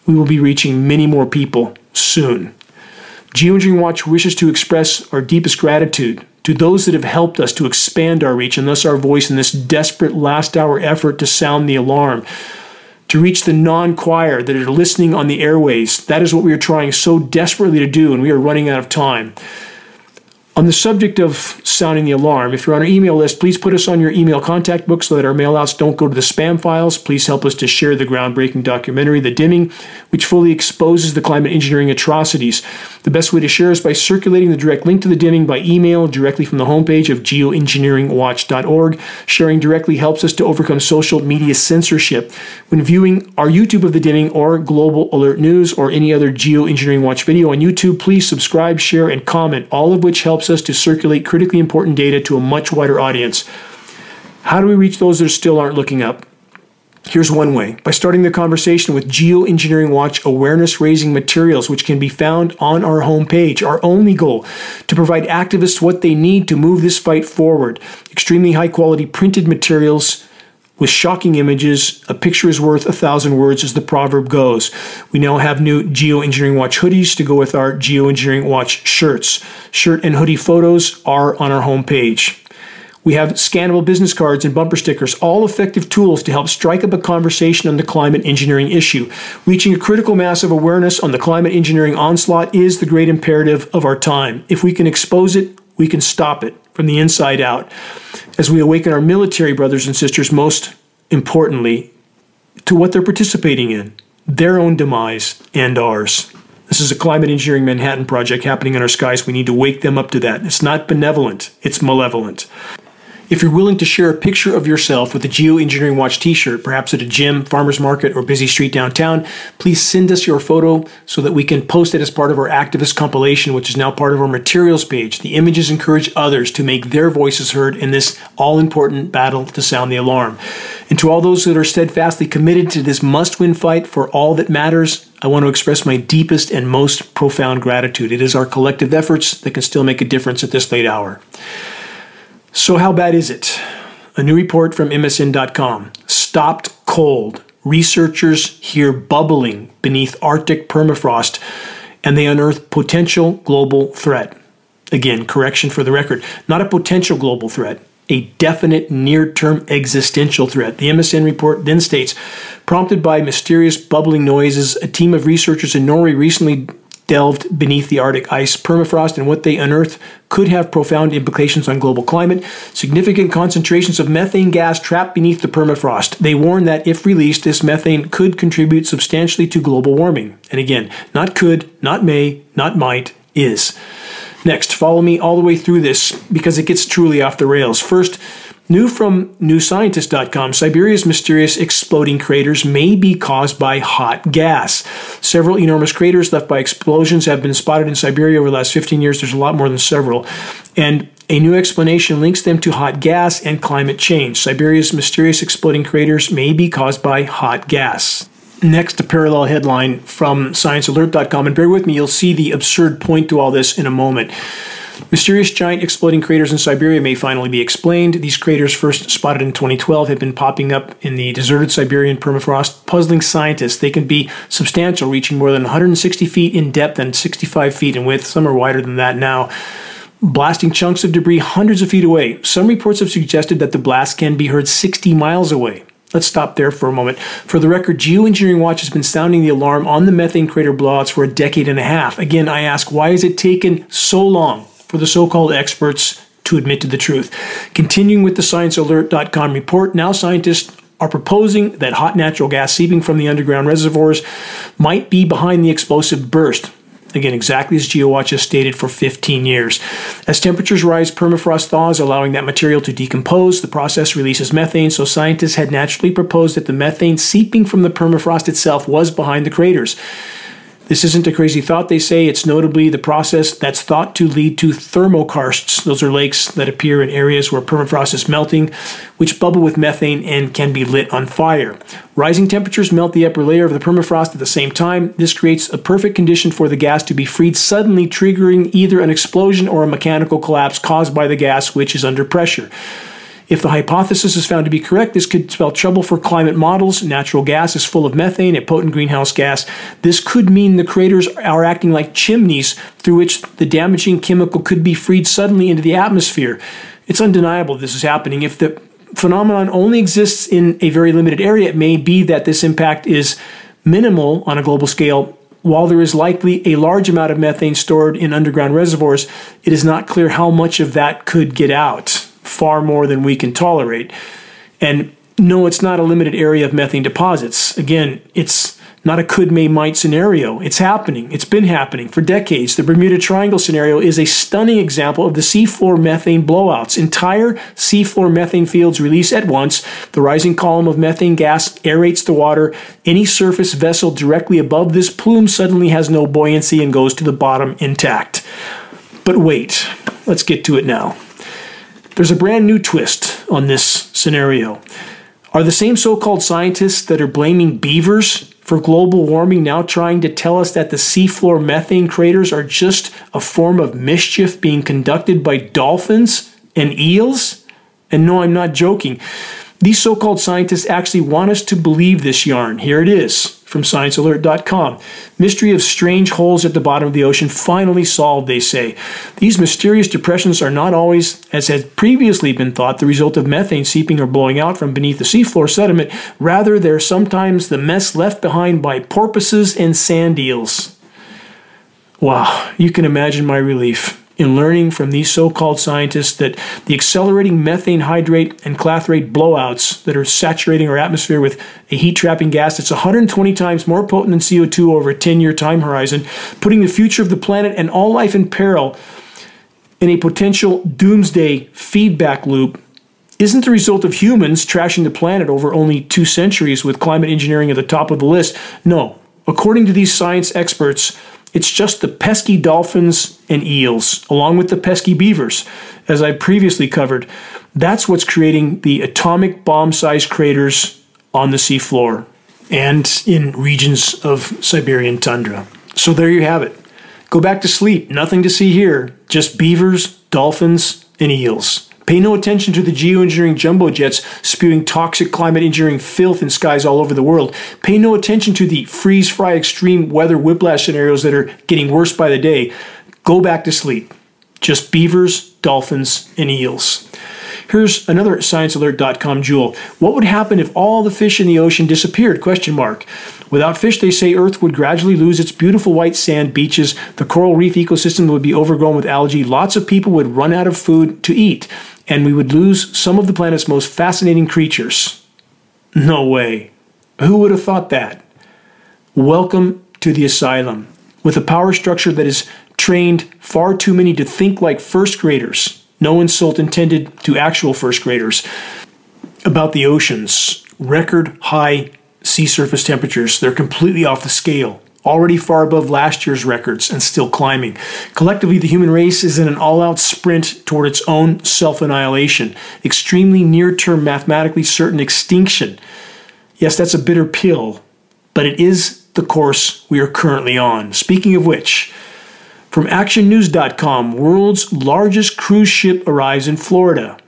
Speaker 2: We will be reaching many more people soon. Geoengineering Watch wishes to express our deepest gratitude to those that have helped us to expand our reach and thus our voice in this desperate last hour effort to sound the alarm to reach the non choir that are listening on the airways. That is what we are trying so desperately to do, and we are running out of time. On the subject of sounding the alarm, if you're on our email list, please put us on your email contact book so that our mailouts don't go to the spam files. Please help us to share the groundbreaking documentary, The Dimming, which fully exposes the climate engineering atrocities. The best way to share is by circulating the direct link to The Dimming by email directly from the homepage of geoengineeringwatch.org. Sharing directly helps us to overcome social media censorship. When viewing our YouTube of The Dimming or Global Alert News or any other Geoengineering Watch video on YouTube, please subscribe, share, and comment, all of which helps us to circulate critically important data to a much wider audience. How do we reach those that still aren't looking up? Here's one way by starting the conversation with Geoengineering Watch awareness raising materials, which can be found on our homepage. Our only goal to provide activists what they need to move this fight forward. Extremely high quality printed materials with shocking images. A picture is worth a thousand words, as the proverb goes. We now have new Geoengineering Watch hoodies to go with our Geoengineering Watch shirts. Shirt and hoodie photos are on our homepage. We have scannable business cards and bumper stickers, all effective tools to help strike up a conversation on the climate engineering issue. Reaching a critical mass of awareness on the climate engineering onslaught is the great imperative of our time. If we can expose it, we can stop it from the inside out as we awaken our military brothers and sisters, most importantly, to what they're participating in their own demise and ours. This is a climate engineering Manhattan project happening in our skies. We need to wake them up to that. It's not benevolent, it's malevolent. If you're willing to share a picture of yourself with a Geoengineering Watch t shirt, perhaps at a gym, farmer's market, or busy street downtown, please send us your photo so that we can post it as part of our activist compilation, which is now part of our materials page. The images encourage others to make their voices heard in this all important battle to sound the alarm. And to all those that are steadfastly committed to this must win fight for all that matters, I want to express my deepest and most profound gratitude. It is our collective efforts that can still make a difference at this late hour. So, how bad is it? A new report from MSN.com stopped cold. Researchers hear bubbling beneath Arctic permafrost and they unearth potential global threat. Again, correction for the record, not a potential global threat, a definite near term existential threat. The MSN report then states prompted by mysterious bubbling noises, a team of researchers in Norway recently delved beneath the Arctic ice permafrost, and what they unearthed could have profound implications on global climate. Significant concentrations of methane gas trapped beneath the permafrost. They warn that if released, this methane could contribute substantially to global warming. And again, not could, not may, not might, is. Next, follow me all the way through this because it gets truly off the rails. First, New from newscientist.com, Siberia's mysterious exploding craters may be caused by hot gas. Several enormous craters left by explosions have been spotted in Siberia over the last 15 years. There's a lot more than several. And a new explanation links them to hot gas and climate change. Siberia's mysterious exploding craters may be caused by hot gas. Next, a parallel headline from ScienceAlert.com. And bear with me, you'll see the absurd point to all this in a moment. Mysterious giant exploding craters in Siberia may finally be explained. These craters, first spotted in 2012, have been popping up in the deserted Siberian permafrost, puzzling scientists. They can be substantial, reaching more than 160 feet in depth and 65 feet in width. Some are wider than that now blasting chunks of debris hundreds of feet away. Some reports have suggested that the blast can be heard 60 miles away. Let's stop there for a moment. For the record, Geoengineering Watch has been sounding the alarm on the methane crater blowouts for a decade and a half. Again, I ask, why has it taken so long for the so called experts to admit to the truth. Continuing with the ScienceAlert.com report, now scientists are proposing that hot natural gas seeping from the underground reservoirs might be behind the explosive burst. Again, exactly as GeoWatch has stated for 15 years. As temperatures rise, permafrost thaws, allowing that material to decompose. The process releases methane, so scientists had naturally proposed that the methane seeping from the permafrost itself was behind the craters. This isn't a crazy thought, they say. It's notably the process that's thought to lead to thermokarsts. Those are lakes that appear in areas where permafrost is melting, which bubble with methane and can be lit on fire. Rising temperatures melt the upper layer of the permafrost at the same time. This creates a perfect condition for the gas to be freed suddenly, triggering either an explosion or a mechanical collapse caused by the gas, which is under pressure. If the hypothesis is found to be correct, this could spell trouble for climate models. Natural gas is full of methane, a potent greenhouse gas. This could mean the craters are acting like chimneys through which the damaging chemical could be freed suddenly into the atmosphere. It's undeniable this is happening. If the phenomenon only exists in a very limited area, it may be that this impact is minimal on a global scale. While there is likely a large amount of methane stored in underground reservoirs, it is not clear how much of that could get out far more than we can tolerate. And no, it's not a limited area of methane deposits. Again, it's not a could, may, might scenario. It's happening. It's been happening for decades. The Bermuda Triangle scenario is a stunning example of the seafloor methane blowouts. Entire seafloor methane fields release at once. The rising column of methane gas aerates the water. Any surface vessel directly above this plume suddenly has no buoyancy and goes to the bottom intact. But wait, let's get to it now. There's a brand new twist on this scenario. Are the same so called scientists that are blaming beavers for global warming now trying to tell us that the seafloor methane craters are just a form of mischief being conducted by dolphins and eels? And no, I'm not joking. These so called scientists actually want us to believe this yarn. Here it is from ScienceAlert.com. Mystery of strange holes at the bottom of the ocean finally solved, they say. These mysterious depressions are not always, as had previously been thought, the result of methane seeping or blowing out from beneath the seafloor sediment. Rather, they're sometimes the mess left behind by porpoises and sand eels. Wow, you can imagine my relief in learning from these so called scientists that the accelerating methane hydrate and clathrate blowouts that are saturating our atmosphere with a heat trapping gas that's 120 times more potent than CO2 over a 10 year time horizon, putting the future of the planet and all life in peril in a potential doomsday feedback loop isn't the result of humans trashing the planet over only two centuries with climate engineering at the top of the list. No. According to these science experts, it's just the pesky dolphins and eels, along with the pesky beavers, as I previously covered. That's what's creating the atomic bomb sized craters on the seafloor and in regions of Siberian tundra. So there you have it. Go back to sleep. Nothing to see here. Just beavers, dolphins, and eels. Pay no attention to the geoengineering jumbo jets spewing toxic climate engineering filth in skies all over the world. Pay no attention to the freeze fry extreme weather whiplash scenarios that are getting worse by the day. Go back to sleep. Just beavers, dolphins, and eels. Here's another sciencealert.com jewel. What would happen if all the fish in the ocean disappeared? Question mark. Without fish, they say Earth would gradually lose its beautiful white sand beaches. The coral reef ecosystem would be overgrown with algae. Lots of people would run out of food to eat and we would lose some of the planet's most fascinating creatures. No way. Who would have thought that? Welcome to the asylum. With a power structure that has trained far too many to think like first graders. No insult intended to actual first graders. About the oceans, record high sea surface temperatures. They're completely off the scale, already far above last year's records and still climbing. Collectively, the human race is in an all out sprint toward its own self annihilation, extremely near term, mathematically certain extinction. Yes, that's a bitter pill, but it is the course we are currently on. Speaking of which, from actionnews.com, world's largest cruise ship arrives in Florida.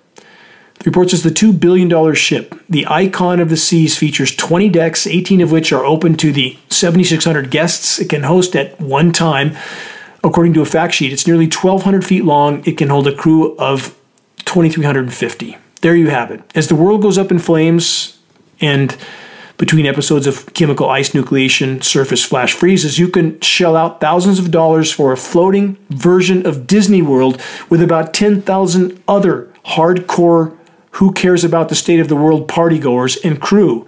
Speaker 2: The report says the $2 billion ship, the Icon of the Seas, features 20 decks, 18 of which are open to the 7,600 guests it can host at one time. According to a fact sheet, it's nearly 1,200 feet long. It can hold a crew of 2,350. There you have it. As the world goes up in flames and between episodes of chemical ice nucleation, surface flash freezes, you can shell out thousands of dollars for a floating version of Disney World with about 10,000 other hardcore, who cares about the state of the world partygoers and crew.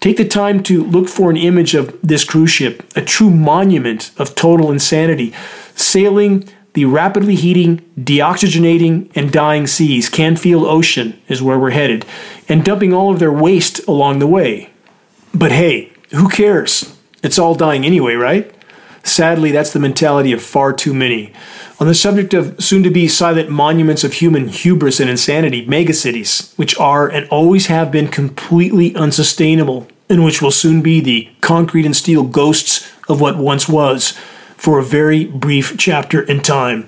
Speaker 2: Take the time to look for an image of this cruise ship, a true monument of total insanity, sailing the rapidly heating, deoxygenating, and dying seas. Canfield Ocean is where we're headed, and dumping all of their waste along the way. But hey, who cares? It's all dying anyway, right? Sadly, that's the mentality of far too many. On the subject of soon to be silent monuments of human hubris and insanity, megacities, which are and always have been completely unsustainable, and which will soon be the concrete and steel ghosts of what once was, for a very brief chapter in time.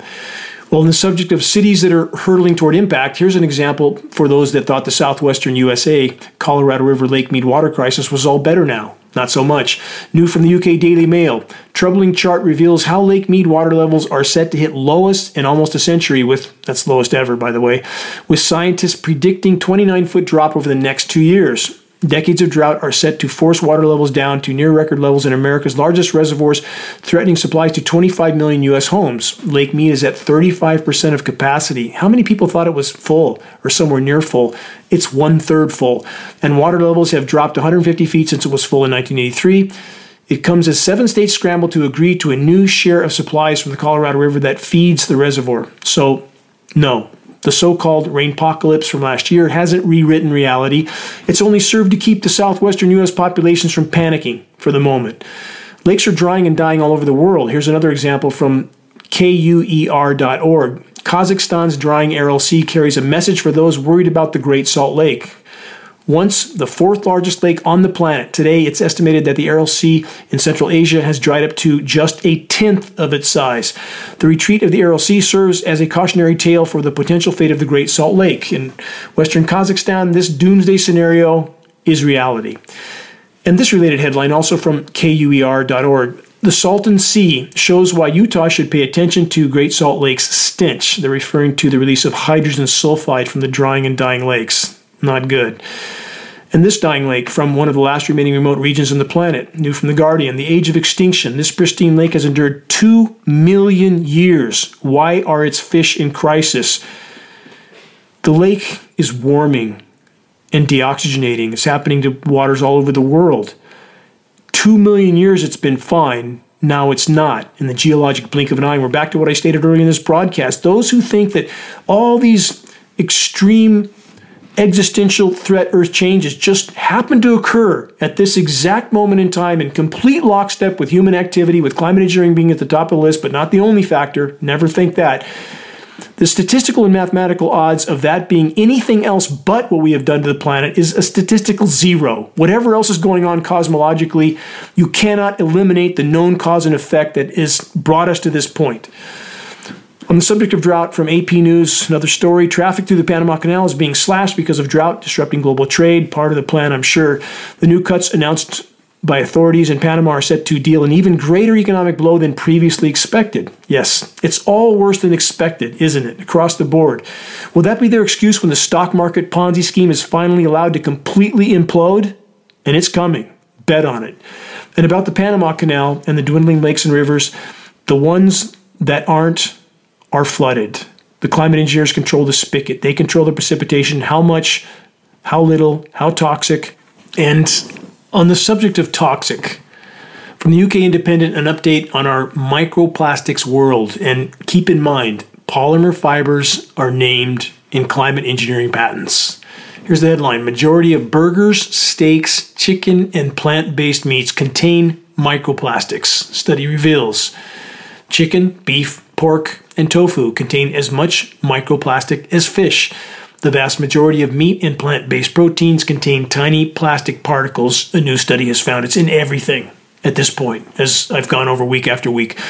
Speaker 2: Well, on the subject of cities that are hurtling toward impact, here's an example for those that thought the southwestern USA, Colorado River Lake Mead water crisis was all better now. Not so much. New from the UK Daily Mail. Troubling chart reveals how Lake Mead water levels are set to hit lowest in almost a century, with that's lowest ever, by the way, with scientists predicting 29 foot drop over the next two years. Decades of drought are set to force water levels down to near record levels in America's largest reservoirs, threatening supplies to 25 million U.S. homes. Lake Mead is at 35% of capacity. How many people thought it was full or somewhere near full? It's one third full. And water levels have dropped 150 feet since it was full in 1983. It comes as seven states scramble to agree to a new share of supplies from the Colorado River that feeds the reservoir. So, no, the so called rainpocalypse from last year hasn't rewritten reality. It's only served to keep the southwestern U.S. populations from panicking for the moment. Lakes are drying and dying all over the world. Here's another example from KUER.org. Kazakhstan's drying Sea carries a message for those worried about the Great Salt Lake. Once the fourth largest lake on the planet, today it's estimated that the Aral Sea in Central Asia has dried up to just a tenth of its size. The retreat of the Aral Sea serves as a cautionary tale for the potential fate of the Great Salt Lake. In western Kazakhstan, this doomsday scenario is reality. And this related headline, also from KUER.org. The Salton Sea shows why Utah should pay attention to Great Salt Lake's stench. They're referring to the release of hydrogen sulfide from the drying and dying lakes. Not good. And this dying lake from one of the last remaining remote regions on the planet, new from The Guardian, the age of extinction. This pristine lake has endured two million years. Why are its fish in crisis? The lake is warming and deoxygenating. It's happening to waters all over the world. Two million years it's been fine. Now it's not in the geologic blink of an eye. We're back to what I stated earlier in this broadcast. Those who think that all these extreme existential threat earth changes just happen to occur at this exact moment in time in complete lockstep with human activity, with climate engineering being at the top of the list, but not the only factor. Never think that. The statistical and mathematical odds of that being anything else but what we have done to the planet is a statistical zero. Whatever else is going on cosmologically, you cannot eliminate the known cause and effect that has brought us to this point. On the subject of drought, from AP News, another story traffic through the Panama Canal is being slashed because of drought, disrupting global trade. Part of the plan, I'm sure. The new cuts announced by authorities in Panama are set to deal an even greater economic blow than previously expected. Yes, it's all worse than expected, isn't it, across the board? Will that be their excuse when the stock market Ponzi scheme is finally allowed to completely implode? And it's coming. Bet on it. And about the Panama Canal and the dwindling lakes and rivers, the ones that aren't are flooded. The climate engineers control the spigot. They control the precipitation, how much, how little, how toxic. And on the subject of toxic, From the UK Independent, an update on our microplastics world. And keep in mind, polymer fibers are named in climate engineering patents. Here's the headline Majority of burgers, steaks, chicken, and plant based meats contain microplastics. Study reveals chicken, beef, pork, and tofu contain as much microplastic as fish. The vast majority of meat and plant based proteins contain tiny plastic particles, a new study has found. It's in everything at this point, as I've gone over week after week.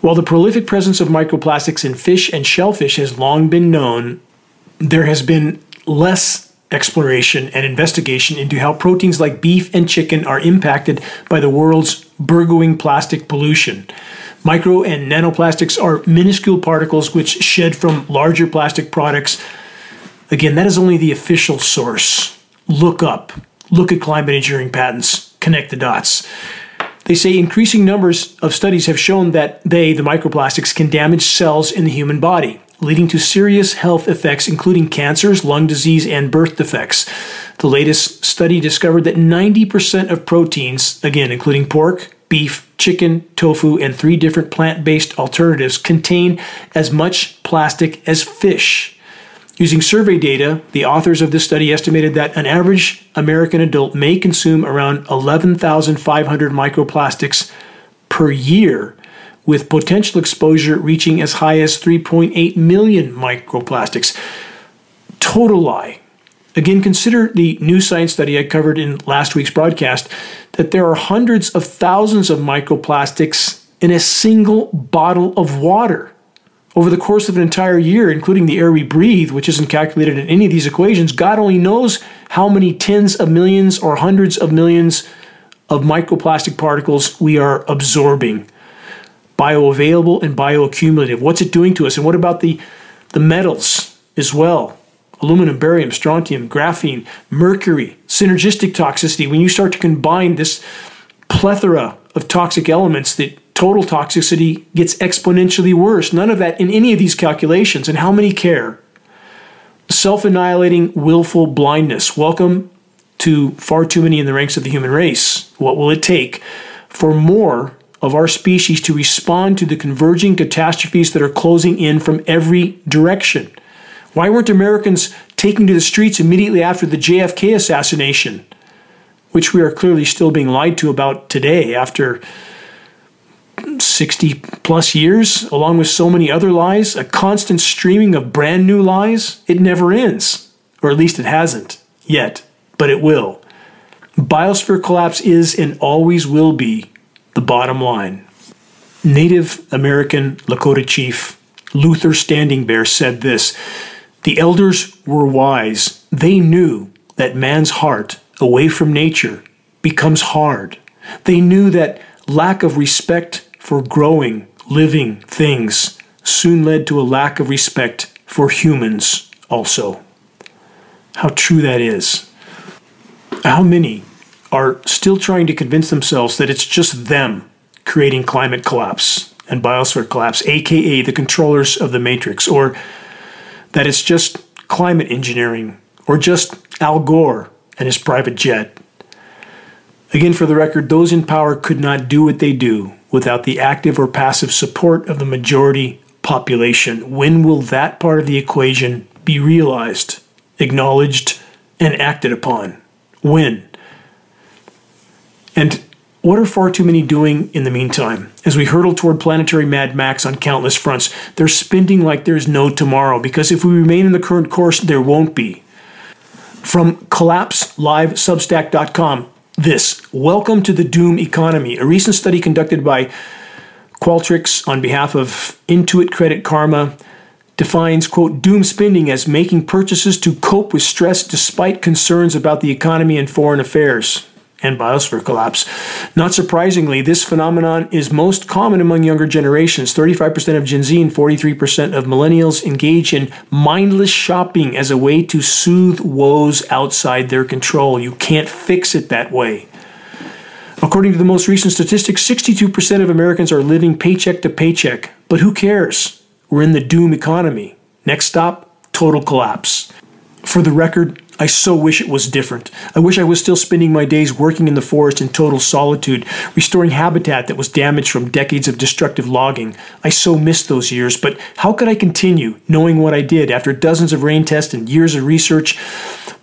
Speaker 2: While the prolific presence of microplastics in fish and shellfish has long been known, there has been less exploration and investigation into how proteins like beef and chicken are impacted by the world's burgeoning plastic pollution. Micro and nanoplastics are minuscule particles which shed from larger plastic products Again, that is only the official source. Look up, look at climate engineering patents, connect the dots. They say increasing numbers of studies have shown that they, the microplastics, can damage cells in the human body, leading to serious health effects, including cancers, lung disease, and birth defects. The latest study discovered that 90% of proteins, again, including pork, beef, chicken, tofu, and three different plant based alternatives, contain as much plastic as fish. Using survey data, the authors of this study estimated that an average American adult may consume around 11,500 microplastics per year, with potential exposure reaching as high as 3.8 million microplastics. Total lie. Again, consider the new science study I covered in last week's broadcast that there are hundreds of thousands of microplastics in a single bottle of water over the course of an entire year, including the air we breathe, which isn't calculated in any of these equations, God only knows how many tens of millions or hundreds of millions of microplastic particles we are absorbing. Bioavailable and bioaccumulative. What's it doing to us? And what about the, the metals as well? Aluminum, barium, strontium, graphene, mercury, synergistic toxicity. When you start to combine this plethora of toxic elements that total toxicity gets exponentially worse. None of that in any of these calculations. And how many care? Self annihilating, willful blindness. Welcome to far too many in the ranks of the human race. What will it take for more of our species to respond to the converging catastrophes that are closing in from every direction? Why weren't Americans taking to the streets immediately after the JFK assassination, which we are clearly still being lied to about today after 60 plus years, along with so many other lies, a constant streaming of brand new lies, it never ends. Or at least it hasn't yet, but it will. Biosphere collapse is and always will be the bottom line. Native American Lakota chief Luther Standing Bear said this The elders were wise. They knew that man's heart, away from nature, becomes hard. They knew that lack of respect for growing, living things soon led to a lack of respect for humans also. How true that is. How many are still trying to convince themselves that it's just them creating climate collapse and biosphere collapse, aka the controllers of the matrix, or that it's just climate engineering, or just Al Gore and his private jet. Again, for the record, those in power could not do what they do without the active or passive support of the majority population. When will that part of the equation be realized, acknowledged, and acted upon? When? And what are far too many doing in the meantime? As we hurtle toward planetary Mad Max on countless fronts, they're spending like there's no tomorrow, because if we remain in the current course, there won't be. From collapselivesubstack.com, this Welcome to the Doom Economy, a recent study conducted by Qualtrics on behalf of Intuit Credit Karma defines, quote, doom spending as making purchases to cope with stress despite concerns about the economy and foreign affairs and biosphere collapse. Not surprisingly, this phenomenon is most common among younger generations. 35% of Gen Z and 43% of millennials engage in mindless shopping as a way to soothe woes outside their control. You can't fix it that way. According to the most recent statistics, 62% of Americans are living paycheck to paycheck. But who cares? We're in the doom economy. Next stop, total collapse. For the record, I so wish it was different. I wish I was still spending my days working in the forest in total solitude, restoring habitat that was damaged from decades of destructive logging. I so missed those years, but how could I continue knowing what I did after dozens of rain tests and years of research?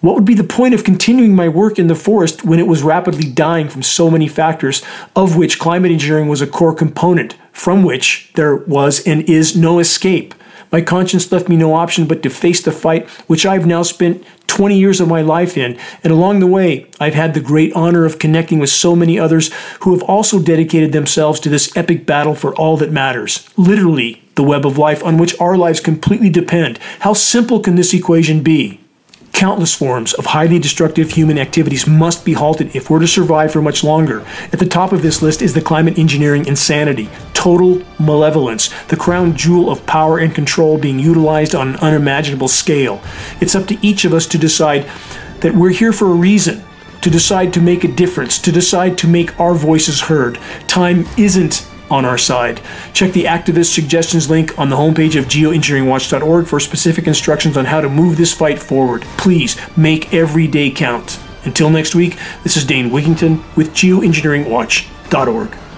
Speaker 2: What would be the point of continuing my work in the forest when it was rapidly dying from so many factors, of which climate engineering was a core component, from which there was and is no escape? My conscience left me no option but to face the fight, which I've now spent 20 years of my life in. And along the way, I've had the great honor of connecting with so many others who have also dedicated themselves to this epic battle for all that matters. Literally, the web of life on which our lives completely depend. How simple can this equation be? Countless forms of highly destructive human activities must be halted if we're to survive for much longer. At the top of this list is the climate engineering insanity, total malevolence, the crown jewel of power and control being utilized on an unimaginable scale. It's up to each of us to decide that we're here for a reason, to decide to make a difference, to decide to make our voices heard. Time isn't on our side. Check the activist suggestions link on the homepage of geoengineeringwatch.org for specific instructions on how to move this fight forward. Please make every day count. Until next week, this is Dane Wigington with geoengineeringwatch.org.